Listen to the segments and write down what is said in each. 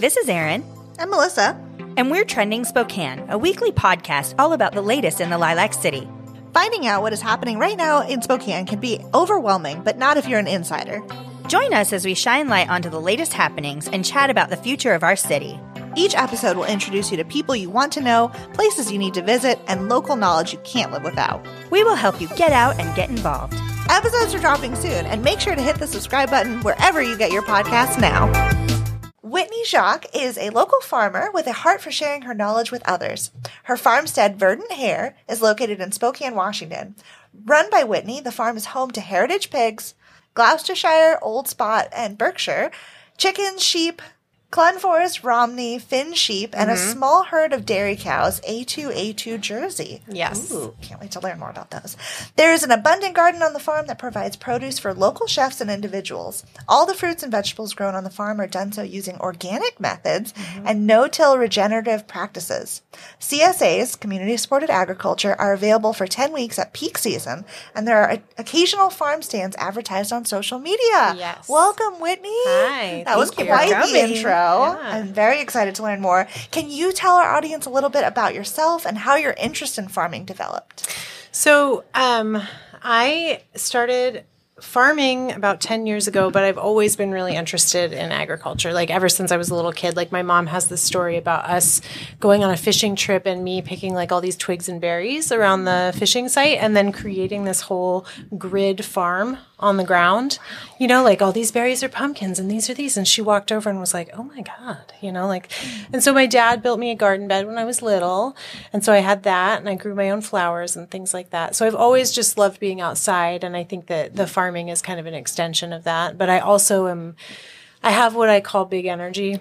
this is Erin. I'm Melissa. And we're Trending Spokane, a weekly podcast all about the latest in the Lilac City. Finding out what is happening right now in Spokane can be overwhelming, but not if you're an insider. Join us as we shine light onto the latest happenings and chat about the future of our city. Each episode will introduce you to people you want to know, places you need to visit, and local knowledge you can't live without. We will help you get out and get involved. Episodes are dropping soon, and make sure to hit the subscribe button wherever you get your podcasts now. Whitney Jacques is a local farmer with a heart for sharing her knowledge with others. Her farmstead, Verdant Hare, is located in Spokane, Washington. Run by Whitney, the farm is home to heritage pigs, Gloucestershire, Old Spot, and Berkshire, chickens, sheep, Clun Forest, Romney, Finn sheep, and mm-hmm. a small herd of dairy cows, A2, A2 Jersey. Yes. Ooh, can't wait to learn more about those. There is an abundant garden on the farm that provides produce for local chefs and individuals. All the fruits and vegetables grown on the farm are done so using organic methods mm-hmm. and no-till regenerative practices. CSAs, community supported agriculture, are available for 10 weeks at peak season, and there are occasional farm stands advertised on social media. Yes. Welcome, Whitney. Hi. That was quite the intro. Yeah. I'm very excited to learn more. Can you tell our audience a little bit about yourself and how your interest in farming developed? So, um, I started farming about 10 years ago, but I've always been really interested in agriculture. Like ever since I was a little kid, like my mom has this story about us going on a fishing trip and me picking like all these twigs and berries around the fishing site and then creating this whole grid farm on the ground. You know, like all these berries are pumpkins and these are these. And she walked over and was like, oh my God, you know, like, and so my dad built me a garden bed when I was little. And so I had that and I grew my own flowers and things like that. So I've always just loved being outside. And I think that the farming is kind of an extension of that. But I also am, I have what I call big energy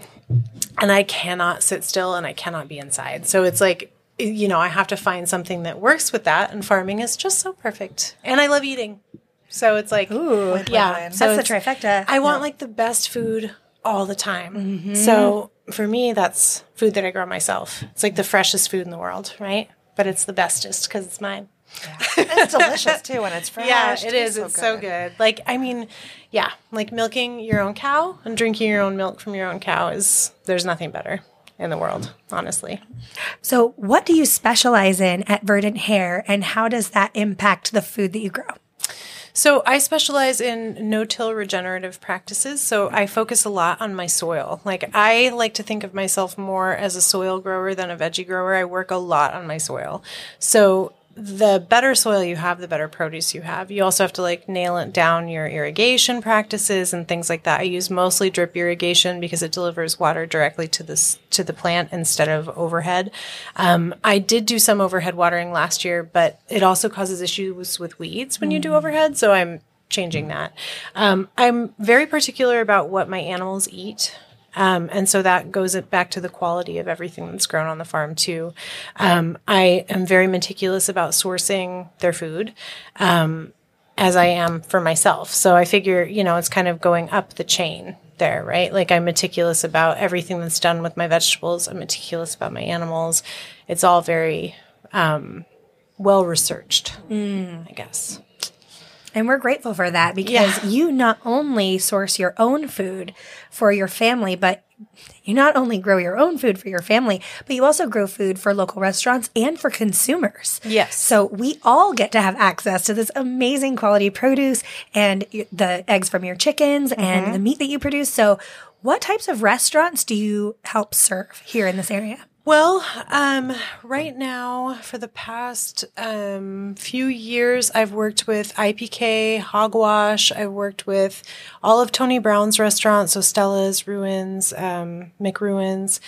and I cannot sit still and I cannot be inside. So it's like, you know, I have to find something that works with that. And farming is just so perfect. And I love eating. So it's like, Ooh, yeah, so that's the trifecta. I want yeah. like the best food all the time. Mm-hmm. So for me, that's food that I grow myself. It's like the freshest food in the world, right? But it's the bestest because it's mine. Yeah. it's delicious too when it's fresh. Yeah, it is. So it's good. so good. Like, I mean, yeah, like milking your own cow and drinking your own milk from your own cow is, there's nothing better in the world, honestly. So, what do you specialize in at Verdant Hare, and how does that impact the food that you grow? So I specialize in no-till regenerative practices. So I focus a lot on my soil. Like I like to think of myself more as a soil grower than a veggie grower. I work a lot on my soil. So the better soil you have, the better produce you have. You also have to like nail it down your irrigation practices and things like that. I use mostly drip irrigation because it delivers water directly to this to the plant instead of overhead. Um, I did do some overhead watering last year, but it also causes issues with weeds when you do mm. overhead. So I'm changing that. Um, I'm very particular about what my animals eat. Um, and so that goes back to the quality of everything that's grown on the farm too. Um, I am very meticulous about sourcing their food. Um, as I am for myself. So I figure, you know, it's kind of going up the chain there, right? Like I'm meticulous about everything that's done with my vegetables. I'm meticulous about my animals. It's all very um, well researched, mm. I guess. And we're grateful for that because yeah. you not only source your own food for your family, but you not only grow your own food for your family, but you also grow food for local restaurants and for consumers. Yes. So we all get to have access to this amazing quality produce and the eggs from your chickens mm-hmm. and the meat that you produce. So what types of restaurants do you help serve here in this area? Well, um, right now, for the past um, few years, I've worked with IPK, Hogwash. I've worked with all of Tony Brown's restaurants, so Stella's, Ruins, um, McRuins.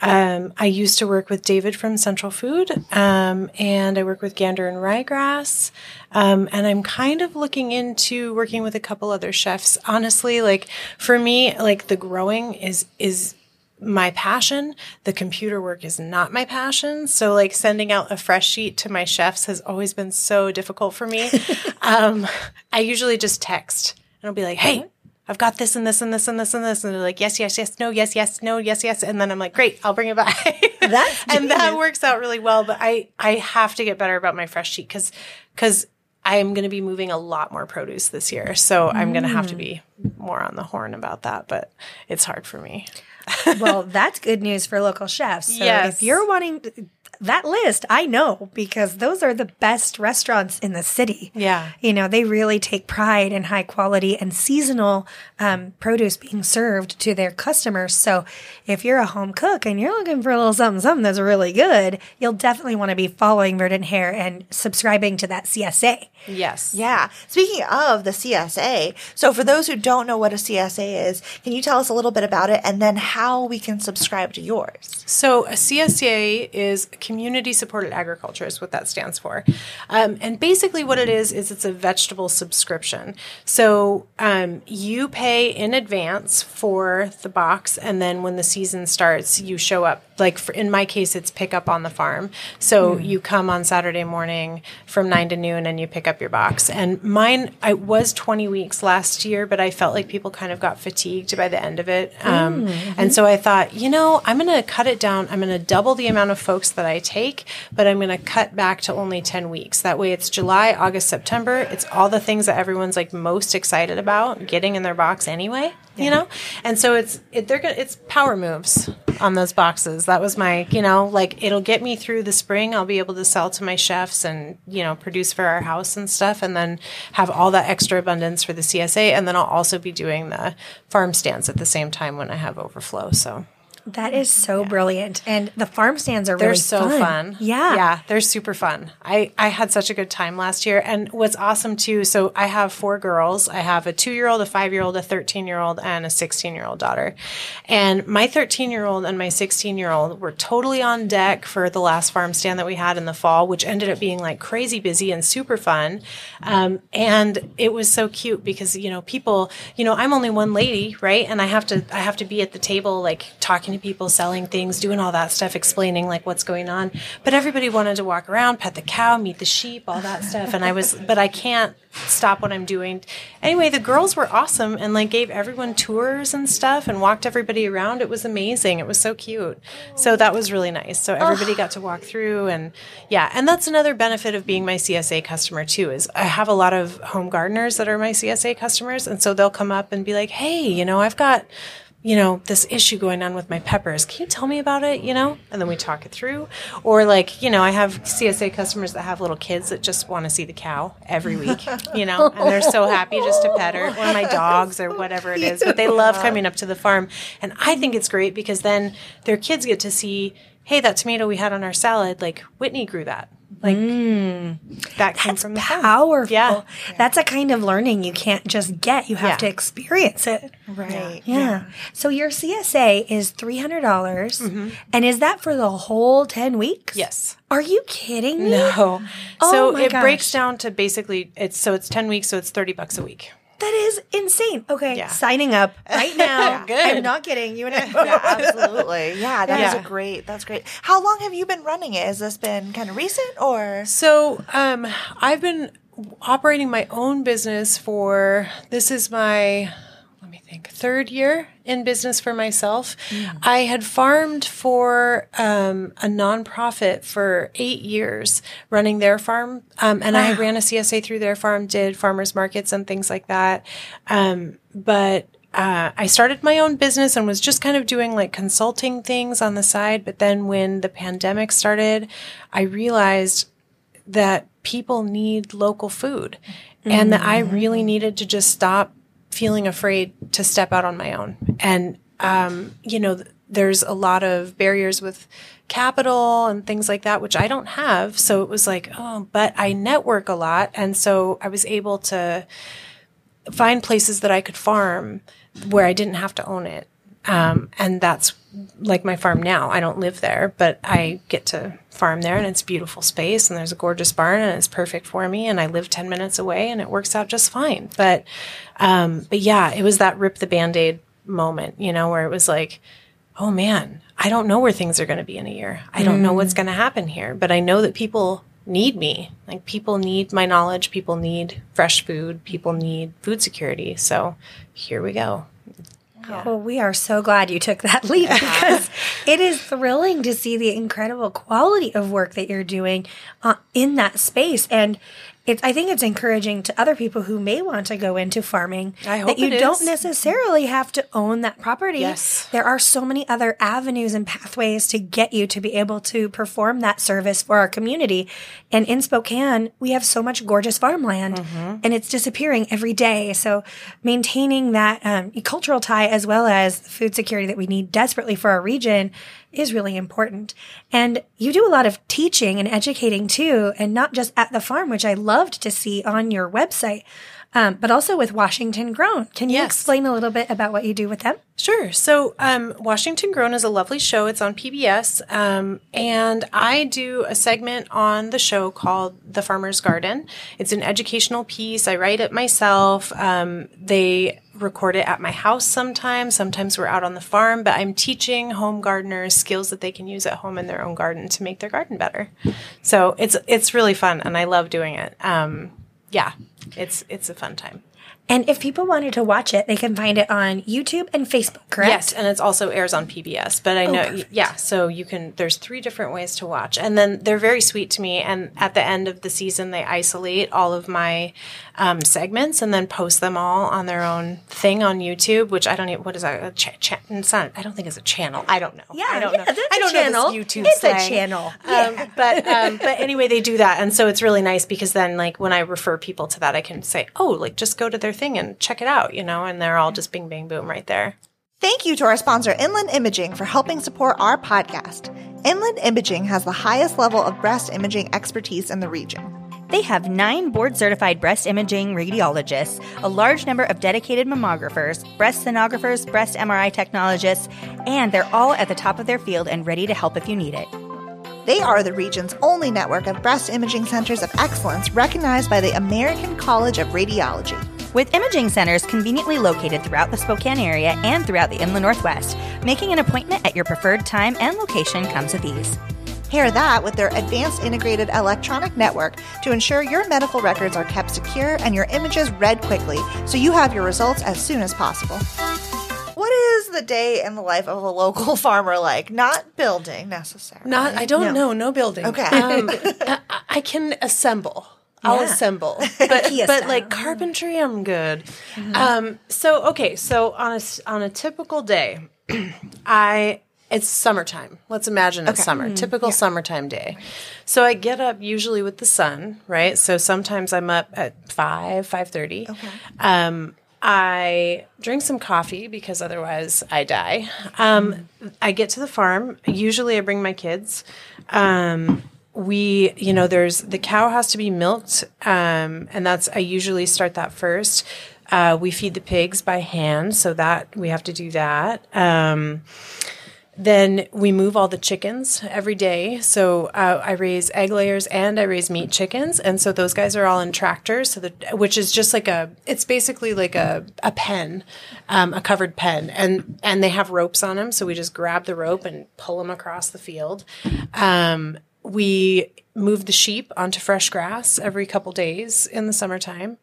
Um, I used to work with David from Central Food, um, and I work with Gander and Ryegrass. Um, and I'm kind of looking into working with a couple other chefs. Honestly, like for me, like the growing is is my passion. The computer work is not my passion. So like sending out a fresh sheet to my chefs has always been so difficult for me. um, I usually just text and I'll be like, Hey, I've got this and this and this and this and this. And they're like, yes, yes, yes, no, yes, yes, no, yes, yes. And then I'm like, great, I'll bring it back. And that works out really well. But I, I have to get better about my fresh sheet because, because I'm going to be moving a lot more produce this year. So mm. I'm going to have to be more on the horn about that, but it's hard for me. well, that's good news for local chefs. So Yes. if you're wanting that list, I know because those are the best restaurants in the city. Yeah. You know, they really take pride in high quality and seasonal um, produce being served to their customers. So if you're a home cook and you're looking for a little something, something that's really good, you'll definitely want to be following Verdant Hare and subscribing to that CSA. Yes. Yeah. Speaking of the CSA, so for those who don't know what a CSA is, can you tell us a little bit about it and then how we can subscribe to yours? So a CSA is community supported agriculture is what that stands for. Um, and basically what it is, is it's a vegetable subscription. So um, you pay in advance for the box and then when the season starts, you show up. Like for, in my case, it's pick up on the farm. So you come on Saturday morning from nine to noon and you pick up your box. And mine, I was 20 weeks last year, but I felt like people kind of got fatigued by the end of it. Um, And so I thought, you know, I'm going to cut it down. I'm going to double the amount of folks that I take, but I'm going to cut back to only 10 weeks. That way it's July, August, September. It's all the things that everyone's like most excited about getting in their box anyway, you know? And so it's, it, they're to, it's power moves on those boxes. That was my, you know, like it'll get me through the spring. I'll be able to sell to my chefs and, you know, produce for our house and stuff and then have all that extra abundance for the CSA. And then I'll also be doing the farm stands at the same time when I have overflow. So That is so brilliant. And the farm stands are they're really so fun. Yeah. Yeah, they're super fun. I, I had such a good time last year. And what's awesome too, so I have four girls. I have a two year old, a five year old, a 13 year old, and a 16 year old daughter. And my 13 year old and my 16 year old were totally on deck for the last farm stand that we had in the fall, which ended up being like crazy busy and super fun. Um, and it was so cute because, you know, people, you know, I'm only one lady, right? And I have to, I have to be at the table, like talking to people, selling things, doing all that stuff, explaining like what's going on. But everybody wanted to walk around, pet the cow, meet the sheep, all that stuff. And I was, but I can't stop what I'm doing. Anyway, the girls were awesome and like gave everyone tours and stuff and walked everybody around. It was amazing. It was so cute. So that was really nice. So everybody got to walk through and yeah. And that's another benefit of being my CSA customer too, is I have a lot of home gardeners that are my CSA customers. And so they'll come up and be like, Hey, you know, I've got you know, this issue going on with my peppers. Can you tell me about it? You know, and then we talk it through. Or like, you know, I have CSA customers that have little kids that just want to see the cow every week, you know, and they're so happy just to pet her, or my dogs, or whatever it is. But they love coming up to the farm, and I think it's great because then their kids get to see, hey, that tomato we had on our salad, like Whitney grew that. Like mm. that came from the. Powerful. Yeah. That's a kind of learning you can't just get. You have Yeah. to experience it. Right. Yeah. So your CSA is $300. dollars mm-hmm. And is that for the whole 10 weeks? Yes. Are you kidding me? No. Oh so it gosh. breaks down to basically it's so it's 10 weeks so it's 30 bucks a week. That is insane. Okay. Yeah. Signing up right now. Good. I'm not kidding. You and I. Yeah, absolutely. Yeah, that is Yeah. a great. That's great. How long have you been running it? Has this been kind of recent or? So, um I've been operating my own business for this is my let me think third year in business for myself. I had farmed for um, a nonprofit for eight years, running their farm, um, and I ran a CSA through their farm, did farmers markets and things like that. Um, but uh, I started my own business and was just kind of doing like consulting things on the side. But then when the pandemic started, I realized that people need local food and that I really needed to just stop feeling afraid to step out on my own. And, um, you know, there's a lot of barriers with capital and things like that, which I don't have. So it was like, oh, but I network a lot. And so I was able to find places that I could farm where I didn't have to own it. Um, and that's like my farm now. I don't live there, but I get to farm there and it's beautiful space and there's a gorgeous barn and it's perfect for me and I live 10 minutes away and it works out just fine. But, um, but yeah, it was that rip the band-aid moment, you know, where it was like, oh man, I don't know where things are going to be in a year. I don't know what's going to happen here, but I know that people need me. Like people need my knowledge, people need fresh food, people need food security. So here we go. Well, we are so glad you took that leap because it is thrilling to see the incredible quality of work that you're doing uh, in that space. And it's I think it's encouraging to other people who may want to go into farming I hope that you don't necessarily have to own that property. Yes. There are so many other avenues and pathways to get you to be able to perform that service for our community. And in Spokane, we have so much gorgeous farmland Mm-hmm. and it's disappearing every day. So maintaining that um, cultural tie as well as the food security that we need desperately for our region is really important. And you do a lot of teaching and educating too, and not just at the farm, which I loved to see on your website, um, but also with Washington Grown. Can you Yes. explain a little bit about what you do with them? Sure. So, um, Washington Grown is a lovely show. It's on PBS. Um, and I do a segment on the show called The Farmer's Garden. It's an educational piece. I write it myself. Um, they record it at my house sometimes. Sometimes we're out on the farm, but I'm teaching home gardeners skills that they can use at home in their own garden to make their garden better. So it's, it's really fun and I love doing it. Um, yeah, it's, it's a fun time. And if people wanted to watch it, they can find it on YouTube and Facebook, correct? Yes, and it's also airs on PBS. But I know, perfect. yeah. So you can. There's three different ways to watch, and then they're very sweet to me. And at the end of the season, they isolate all of my um, segments and then post them all on their own thing on YouTube. Which I don't even. What is that? A cha- cha- it's not. I don't think it's a channel. I don't know. Yeah, I don't yeah, know. that's I a don't channel. know YouTube. It's a slang. channel. Um, but um, but anyway, they do that, and so it's really nice because then like when I refer people to that, I can say, oh, like just go to their thing and check it out, you know, and they're all just bing bang boom right there. Thank you to our sponsor, Inland Imaging, for helping support our podcast. Inland Imaging has the highest level of breast imaging expertise in the region. They have nine board certified breast imaging radiologists, a large number of dedicated mammographers, breast sonographers, breast MRI technologists, and they're all at the top of their field and ready to help if you need it. They are the region's only network of breast imaging centers of excellence recognized by the American College of Radiology. With imaging centers conveniently located throughout the Spokane area and throughout the Inland Northwest, making an appointment at your preferred time and location comes with ease. Pair that with their advanced integrated electronic network to ensure your medical records are kept secure and your images read quickly so you have your results as soon as possible. What is the day in the life of a local farmer like? Not building necessarily. Not, I don't know, no building. Okay. Um, I, I can assemble. I'll Yeah. assemble, but but like carpentry, I'm good. Um, so okay, so on a on a typical day, I it's summertime. Let's imagine it's summer, typical summertime day. So I get up usually with the sun, right? So sometimes I'm up at five, five thirty. Okay. Um, I drink some coffee because otherwise I die. Um, I get to the farm. Usually I bring my kids. Um, we, you know, there's the cow has to be milked. Um, and that's, I usually start that first. Uh, we feed the pigs by hand. So that we have to do that. Um, then we move all the chickens every day. So uh, I raise egg layers and I raise meat chickens, and so those guys are all in tractors. So that which is just like a, it's basically like a a pen, um, a covered pen, and and they have ropes on them. So we just grab the rope and pull them across the field. Um, we move the sheep onto fresh grass every couple days in the summertime.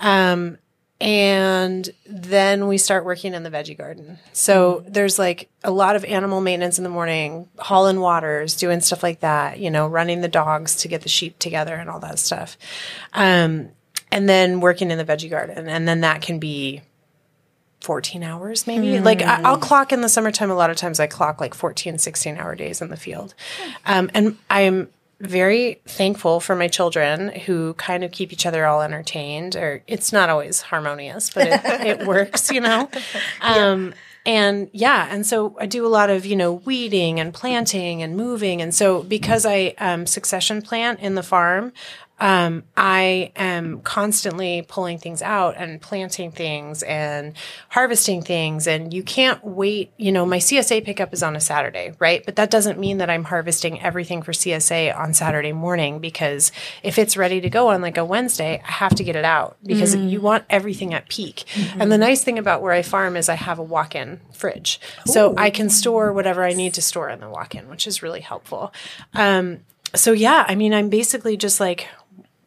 Um, and then we start working in the veggie garden. So there's like a lot of animal maintenance in the morning, hauling waters, doing stuff like that, you know, running the dogs to get the sheep together and all that stuff. Um, and then working in the veggie garden. And then that can be 14 hours maybe. Like I, i'll clock in the summertime. A lot of times i clock like 14 16 hour days in the field. Um, and i'm very thankful for my children who kind of keep each other all entertained or it's not always harmonious but it, it works you know? Um, and yeah and so i do a lot of you know weeding and planting and moving. And so because i um, succession plant in the farm um, I am constantly pulling things out and planting things and harvesting things. And you can't wait. You know, my CSA pickup is on a Saturday, right? But that doesn't mean that I'm harvesting everything for CSA on Saturday morning because if it's ready to go on like a Wednesday, I have to get it out because you want everything at peak. And the nice thing about where I farm is I have a walk in fridge. So I can store whatever I need to store in the walk in, which is really helpful. Um, so yeah, I mean, I'm basically just like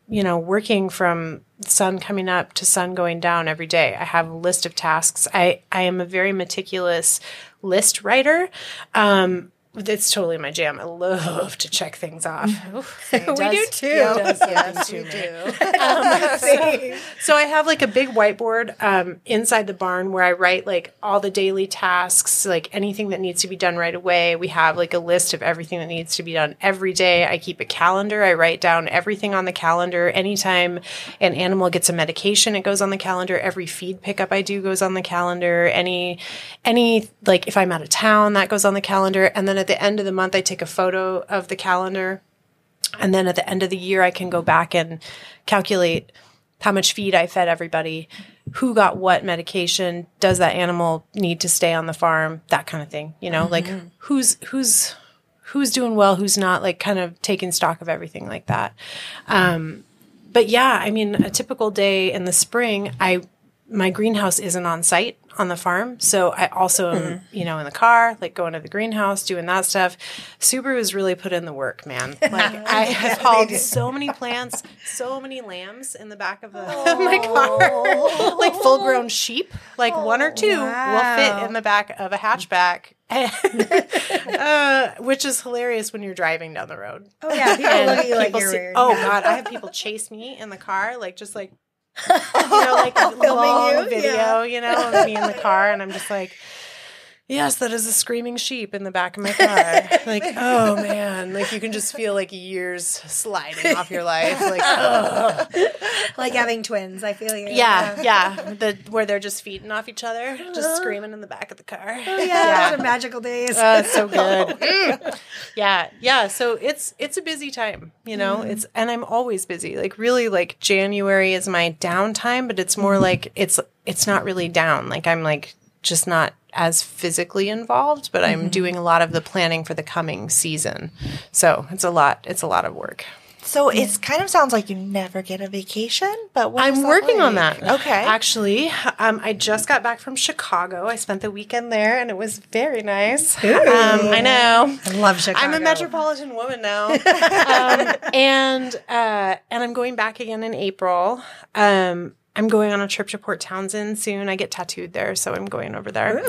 you know, working from sun coming up to sun going down every day. I have a list of tasks. I, I am a very meticulous list writer. Um, it's totally my jam. I love to check things off. We does- do too. does Yes, to we me. do. So I have like a big whiteboard um, inside the barn where I write like all the daily tasks, like anything that needs to be done right away. We have like a list of everything that needs to be done every day. I keep a calendar. I write down everything on the calendar. Anytime an animal gets a medication, it goes on the calendar. Every feed pickup I do goes on the calendar. Any, any like if I'm out of town, that goes on the calendar. And then at the end of the month, I take a photo of the calendar. And then at the end of the year, I can go back and calculate how much feed I fed everybody, who got what medication, does that animal need to stay on the farm, that kind of thing. You know, like who's who's who's doing well, who's not, like kind of taking stock of everything like that. Um, but yeah, I mean, a typical day in the spring, I my greenhouse isn't on site on the farm, so I also am, you know, in the car, like going to the greenhouse, doing that stuff. Subaru has really put in the work, man. Like I have hauled so many plants, so many lambs in the back of, the, of my car, like full grown sheep, like one or two will fit in the back of a hatchback. uh, which is hilarious when you're driving down the road. Oh yeah, people look at you like you're see- weird. Oh god, I have people chase me in the car, like just like you know, like long you? video, Yeah. you know, of me in the car, and I'm just like, yes, that is a screaming sheep in the back of my car. like, oh man, like you can just feel like years sliding off your life, like, ugh. like having twins. I feel you. yeah, yeah, the where they're just feeding off each other, just screaming in the back of the car. Oh, yeah, those are magical days. Uh, so good. Mm. Yeah, yeah. So it's it's a busy time, you know. It's and I'm always busy. Like really, like January is my downtime, but it's more like it's it's not really down. Like I'm like just not as physically involved, but I'm doing a lot of the planning for the coming season. So it's a lot. It's a lot of work. So it kind of sounds like you never get a vacation, but I'm that working on that. Okay. Actually, um, I just got back from Chicago. I spent the weekend there, and it was very nice. Um, I know. I love Chicago. I'm a metropolitan woman now, um, and uh, and I'm going back again in April. Um, I'm going on a trip to Port Townsend soon. I get tattooed there, so I'm going over there.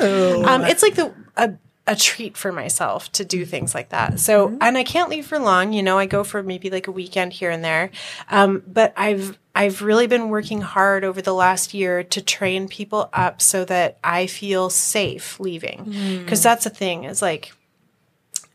Um, it's like the a, a treat for myself to do things like that. So, and I can't leave for long. You know, I go for maybe like a weekend here and there. Um, but I've I've really been working hard over the last year to train people up so that I feel safe leaving. Because that's the thing is like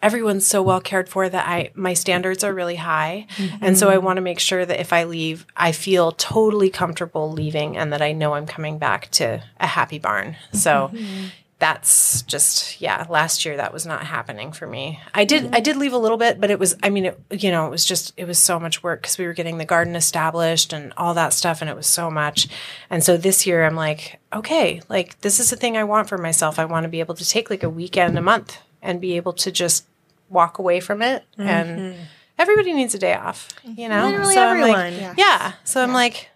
everyone's so well cared for that I my standards are really high. And so I mm-hmm. want to make sure that if I leave, I feel totally comfortable leaving and that I know I'm coming back to a happy barn. So mm-hmm. that's just yeah, last year that was not happening for me. I did I did leave a little bit, but it was I mean it you know, it was just it was so much work cuz we were getting the garden established and all that stuff and it was so much. And so this year I'm like, okay, like this is the thing I want for myself. I want to be able to take like a weekend a month and be able to just walk away from it and mm-hmm. everybody needs a day off you mm-hmm. know Literally I'm like, everyone. Yeah. yeah so i'm like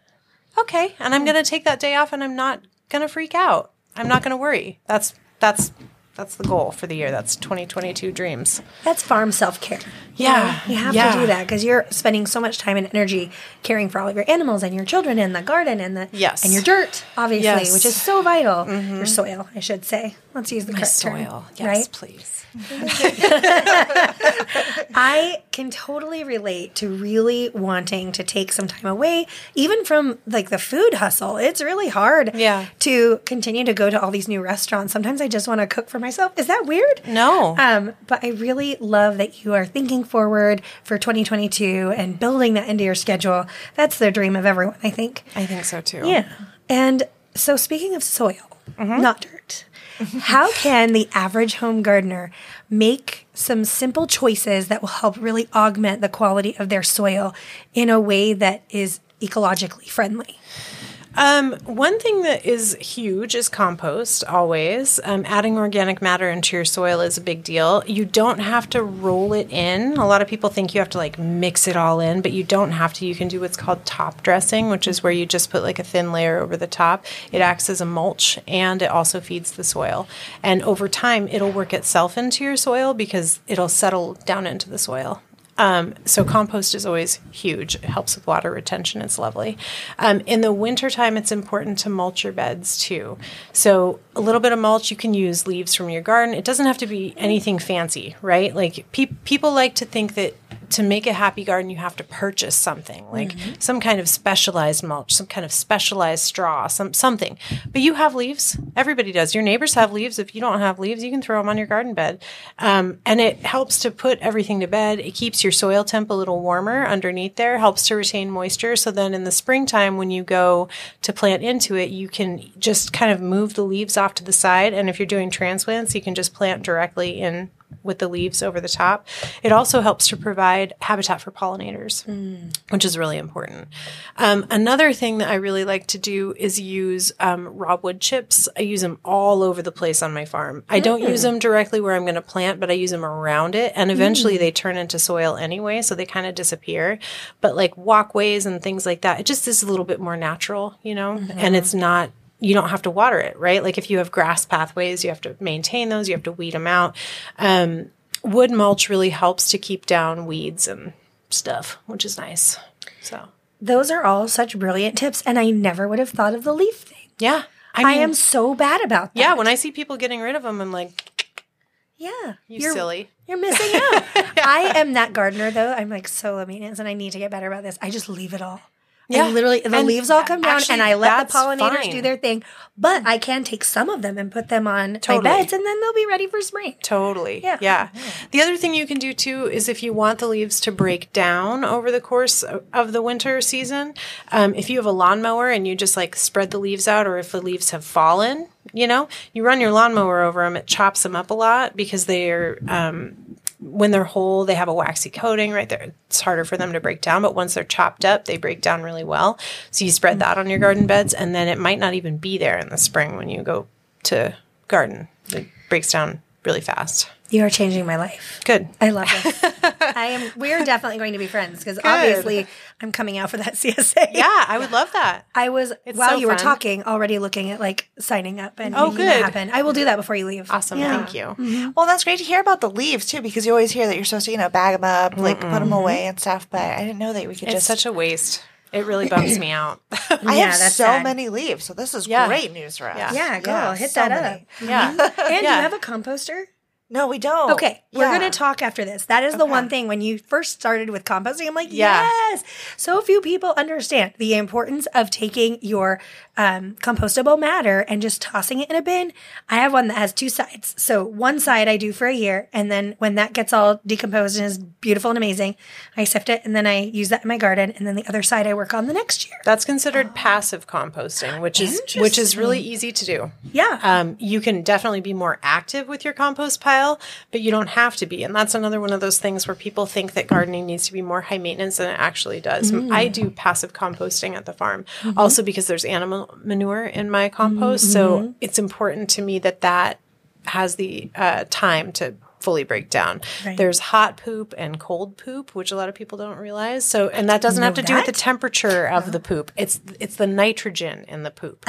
okay and i'm gonna take that day off and i'm not gonna freak out i'm not gonna worry that's that's that's the goal for the year that's 2022 dreams That's farm self care. yeah You have yeah. to do that because you're spending so much time and energy caring for all of your animals and your children and the garden and the Yes. and your dirt, obviously, Yes. which is so vital. Mm-hmm. Your soil, I should say. Let's use the My correct term, soil yes right? please I can totally relate to really wanting to take some time away, even from like the food hustle. It's really hard Yeah. to continue to go to all these new restaurants. Sometimes I just want to cook for myself. Is that weird? no Um, but I really love that you are thinking forward for 2022 and building that into your schedule. That's the dream of everyone, I think. i think so too Yeah. And so, speaking of soil, Mm-hmm. not dirt, how can the average home gardener make some simple choices that will help really augment the quality of their soil in a way that is ecologically friendly? Um, one thing that is huge is compost, always. Um, adding organic matter into your soil is a big deal. You don't have to roll it in. A lot of people think you have to like mix it all in, but you don't have to. You can do what's called top dressing, which is where you just put like a thin layer over the top. It acts as a mulch and it also feeds the soil. And over time, it'll work itself into your soil because it'll settle down into the soil. Um, so compost is always huge. It helps with water retention. It's lovely. Um, in the wintertime, it's important to mulch your beds too. So a little bit of mulch, you can use leaves from your garden. It doesn't have to be anything fancy, right? Like pe- people like to think that to make a happy garden, you have to purchase something like some kind of specialized mulch, some kind of specialized straw, some something. But you have leaves. Everybody does. Your neighbors have leaves. If you don't have leaves, you can throw them on your garden bed, um, and it helps to put everything to bed. It keeps your soil temp a little warmer underneath there. Helps to retain moisture. So then in the springtime, when you go to plant into it, you can just kind of move the leaves off to the side. And if you're doing transplants, you can just plant directly in with the leaves over the top. It also helps to provide habitat for pollinators, which is really important. Um, another thing that I really like to do is use um, raw wood chips. I use them all over the place on my farm. I don't use them directly where I'm going to plant, but I use them around it. And eventually they turn into soil anyway, so they kind of disappear. But like walkways and things like that, it just is a little bit more natural, you know, and it's not you don't have to water it, right? Like if you have grass pathways, you have to maintain those, you have to weed them out. Um, wood mulch really helps to keep down weeds and stuff, which is nice. So, Those are all such brilliant tips, and I never would have thought of the leaf thing. yeah. I, I, am so bad about that. yeah, when I see people getting rid of them, I'm like, yeah, you you're silly. You're missing out. I am that gardener though. I'm like so maintenance, and I need to get better about this. I just leave it all. Yeah. I literally the And leaves all come down, actually, and I let the pollinators fine. do their thing. But I can take some of them and put them on Totally. my beds, and then they'll be ready for spring. Totally. Yeah. Yeah. The other thing you can do too is if you want the leaves to break down over the course of the winter season, um, if you have a lawnmower and you just like spread the leaves out, or if the leaves have fallen, you know, you run your lawnmower over them, it chops them up a lot because they're, um, when they're whole, they have a waxy coating right there. It's harder for them to break down, but once they're chopped up, they break down really well. So you spread that on your garden beds, and then it might not even be there in the spring when you go to garden. It breaks down really fast. You are changing my life. Good. I love this. I am. We are definitely going to be friends because obviously I'm coming out for that CSA. Yeah, I would love that. I was It's while so you were fun. talking already looking at like signing up and Oh, making that good. happen. I will do that before you leave. Awesome. Yeah. Thank you. Mm-hmm. Well, that's great to hear about the leaves too, because you always hear that you're supposed to, you know, bag them up, like put them away and stuff. But I didn't know that we could It's just. such a waste. It really bums me out. I Yeah, have so sad. many leaves, so this is Yeah. great news for us. Yeah. Yeah, girl, hit so that many. up. yeah. Mm-hmm. And do Yeah. you have a composter? No, we don't. Okay, we're going to talk after this. That is the one thing when you first started with composting, I'm like, Yeah. yes. So few people understand the importance of taking your um, compostable matter and just tossing it in a bin. I have one that has two sides. So one side I do for a year, and then when that gets all decomposed and is beautiful and amazing, I sift it and then I use that in my garden. And then the other side I work on the next year. That's considered passive composting, which is which is really easy to do. Yeah. Um, you can definitely be more active with your compost pile, but you don't have to be. And that's another one of those things where people think that gardening needs to be more high maintenance than it actually does. I do passive composting at the farm, also because there's animal manure in my compost. So it's important to me that that has the uh, time to fully break down. There's hot poop and cold poop, which a lot of people don't realize. So, and that doesn't have to do with the temperature of the poop. It's it's the nitrogen in the poop.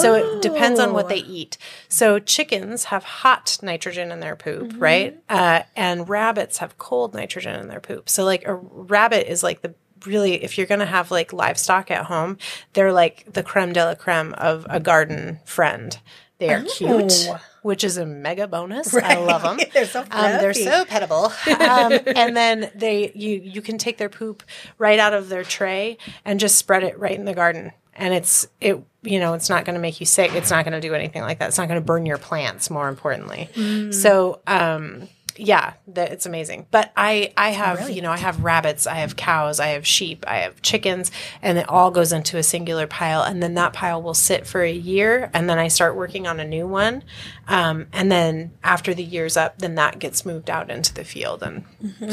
So it depends on what they eat. So chickens have hot nitrogen in their poop, right? Uh, and rabbits have cold nitrogen in their poop. So like a rabbit is like the really if you're going to have like livestock at home, they're like the creme de la creme of a garden friend. They are cute, which is a mega bonus. I love them. They're so Um, they're so petable. um, and then they you you can take their poop right out of their tray and just spread it right in the garden. And it's it you know it's not going to make you sick. It's not going to do anything like that. It's not going to burn your plants. More importantly, so um, yeah, that it's amazing. But I I have you know I have rabbits, I have cows, I have sheep, I have chickens, and it all goes into a singular pile, and then that pile will sit for a year, and then I start working on a new one, um, and then after the year's up, then that gets moved out into the field and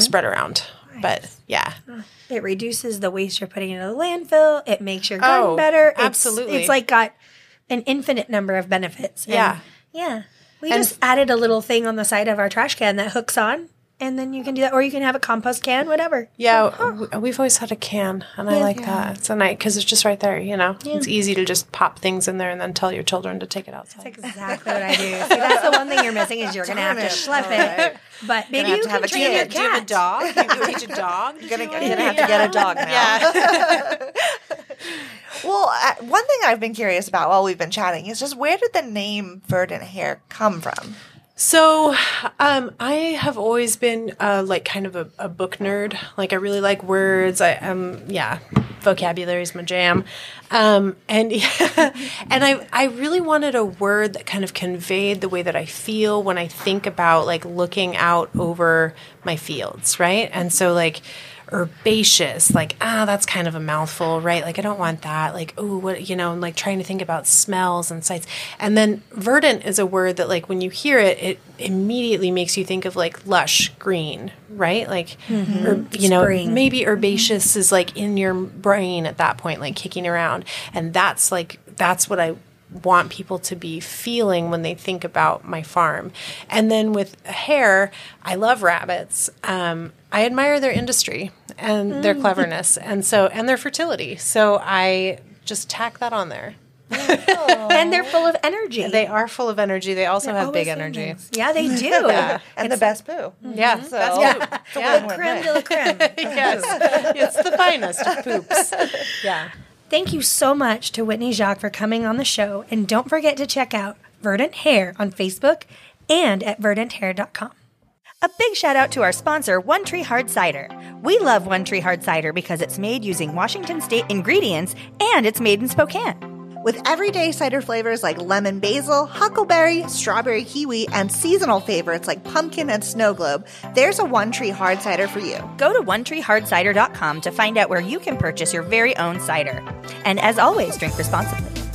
spread around. But yeah, It reduces the waste you're putting into the landfill. It makes your garden Oh, better. It's- absolutely. It's, like got an infinite number of benefits. And Yeah. Yeah. We And- just added a little thing on the side of our trash can that hooks on and then you can do that, or you can have a compost can, whatever. Yeah, w- we've always had a can, and I like that. It's a nice because it's just right there. You know, it's easy to just pop things in there and then tell your children to take it outside. That's exactly what I do. See, that's the one thing you're missing is you're going to have to it. schlep All it. right. But maybe have you to can have a train your kid. Do you have a dog? You can teach a dog. to Gonna, gonna have to get a dog now. Yeah. Well, uh, one thing I've been curious about while we've been chatting is just where did the name Verdant Hare come from? So, um, I have always been uh, like kind of a, a book nerd. Like I really like words. I um yeah, vocabulary is my jam. Um, and and I I really wanted a word that kind of conveyed the way that I feel when I think about like looking out over my fields, right? And so like herbaceous like ah that's kind of a mouthful right? Like i don't want that. Like oh what you know like trying to think about smells and sights. And then verdant is a word that like when you hear it it immediately makes you think of like lush green right? Like or, you know Spring. maybe herbaceous is like in your brain at that point like kicking around. And that's like that's what i want people to be feeling when they think about my farm. And then with hare, I love rabbits. Um, I admire their industry and their mm. cleverness, and so and their fertility. So I just tack that on there. And they're full of energy. They are full of energy. They also have big energy. things. Yeah, they do. And the best poo. Mm-hmm. Yeah, So, that's yeah. Creme de la creme. yes, it's the finest of poops. Yeah. Thank you so much to Whitney Jacques for coming on the show. And don't forget to check out Verdant Hare on Facebook and at verdanthare.com. A big shout out to our sponsor, One Tree Hard Cider. We love One Tree Hard Cider because it's made using Washington State ingredients and it's made in Spokane. With everyday cider flavors like lemon basil, huckleberry, strawberry kiwi, and seasonal favorites like pumpkin and snow globe, there's a One Tree Hard Cider for you. Go to OneTreeHardCider.com to find out where you can purchase your very own cider. And as always, drink responsibly.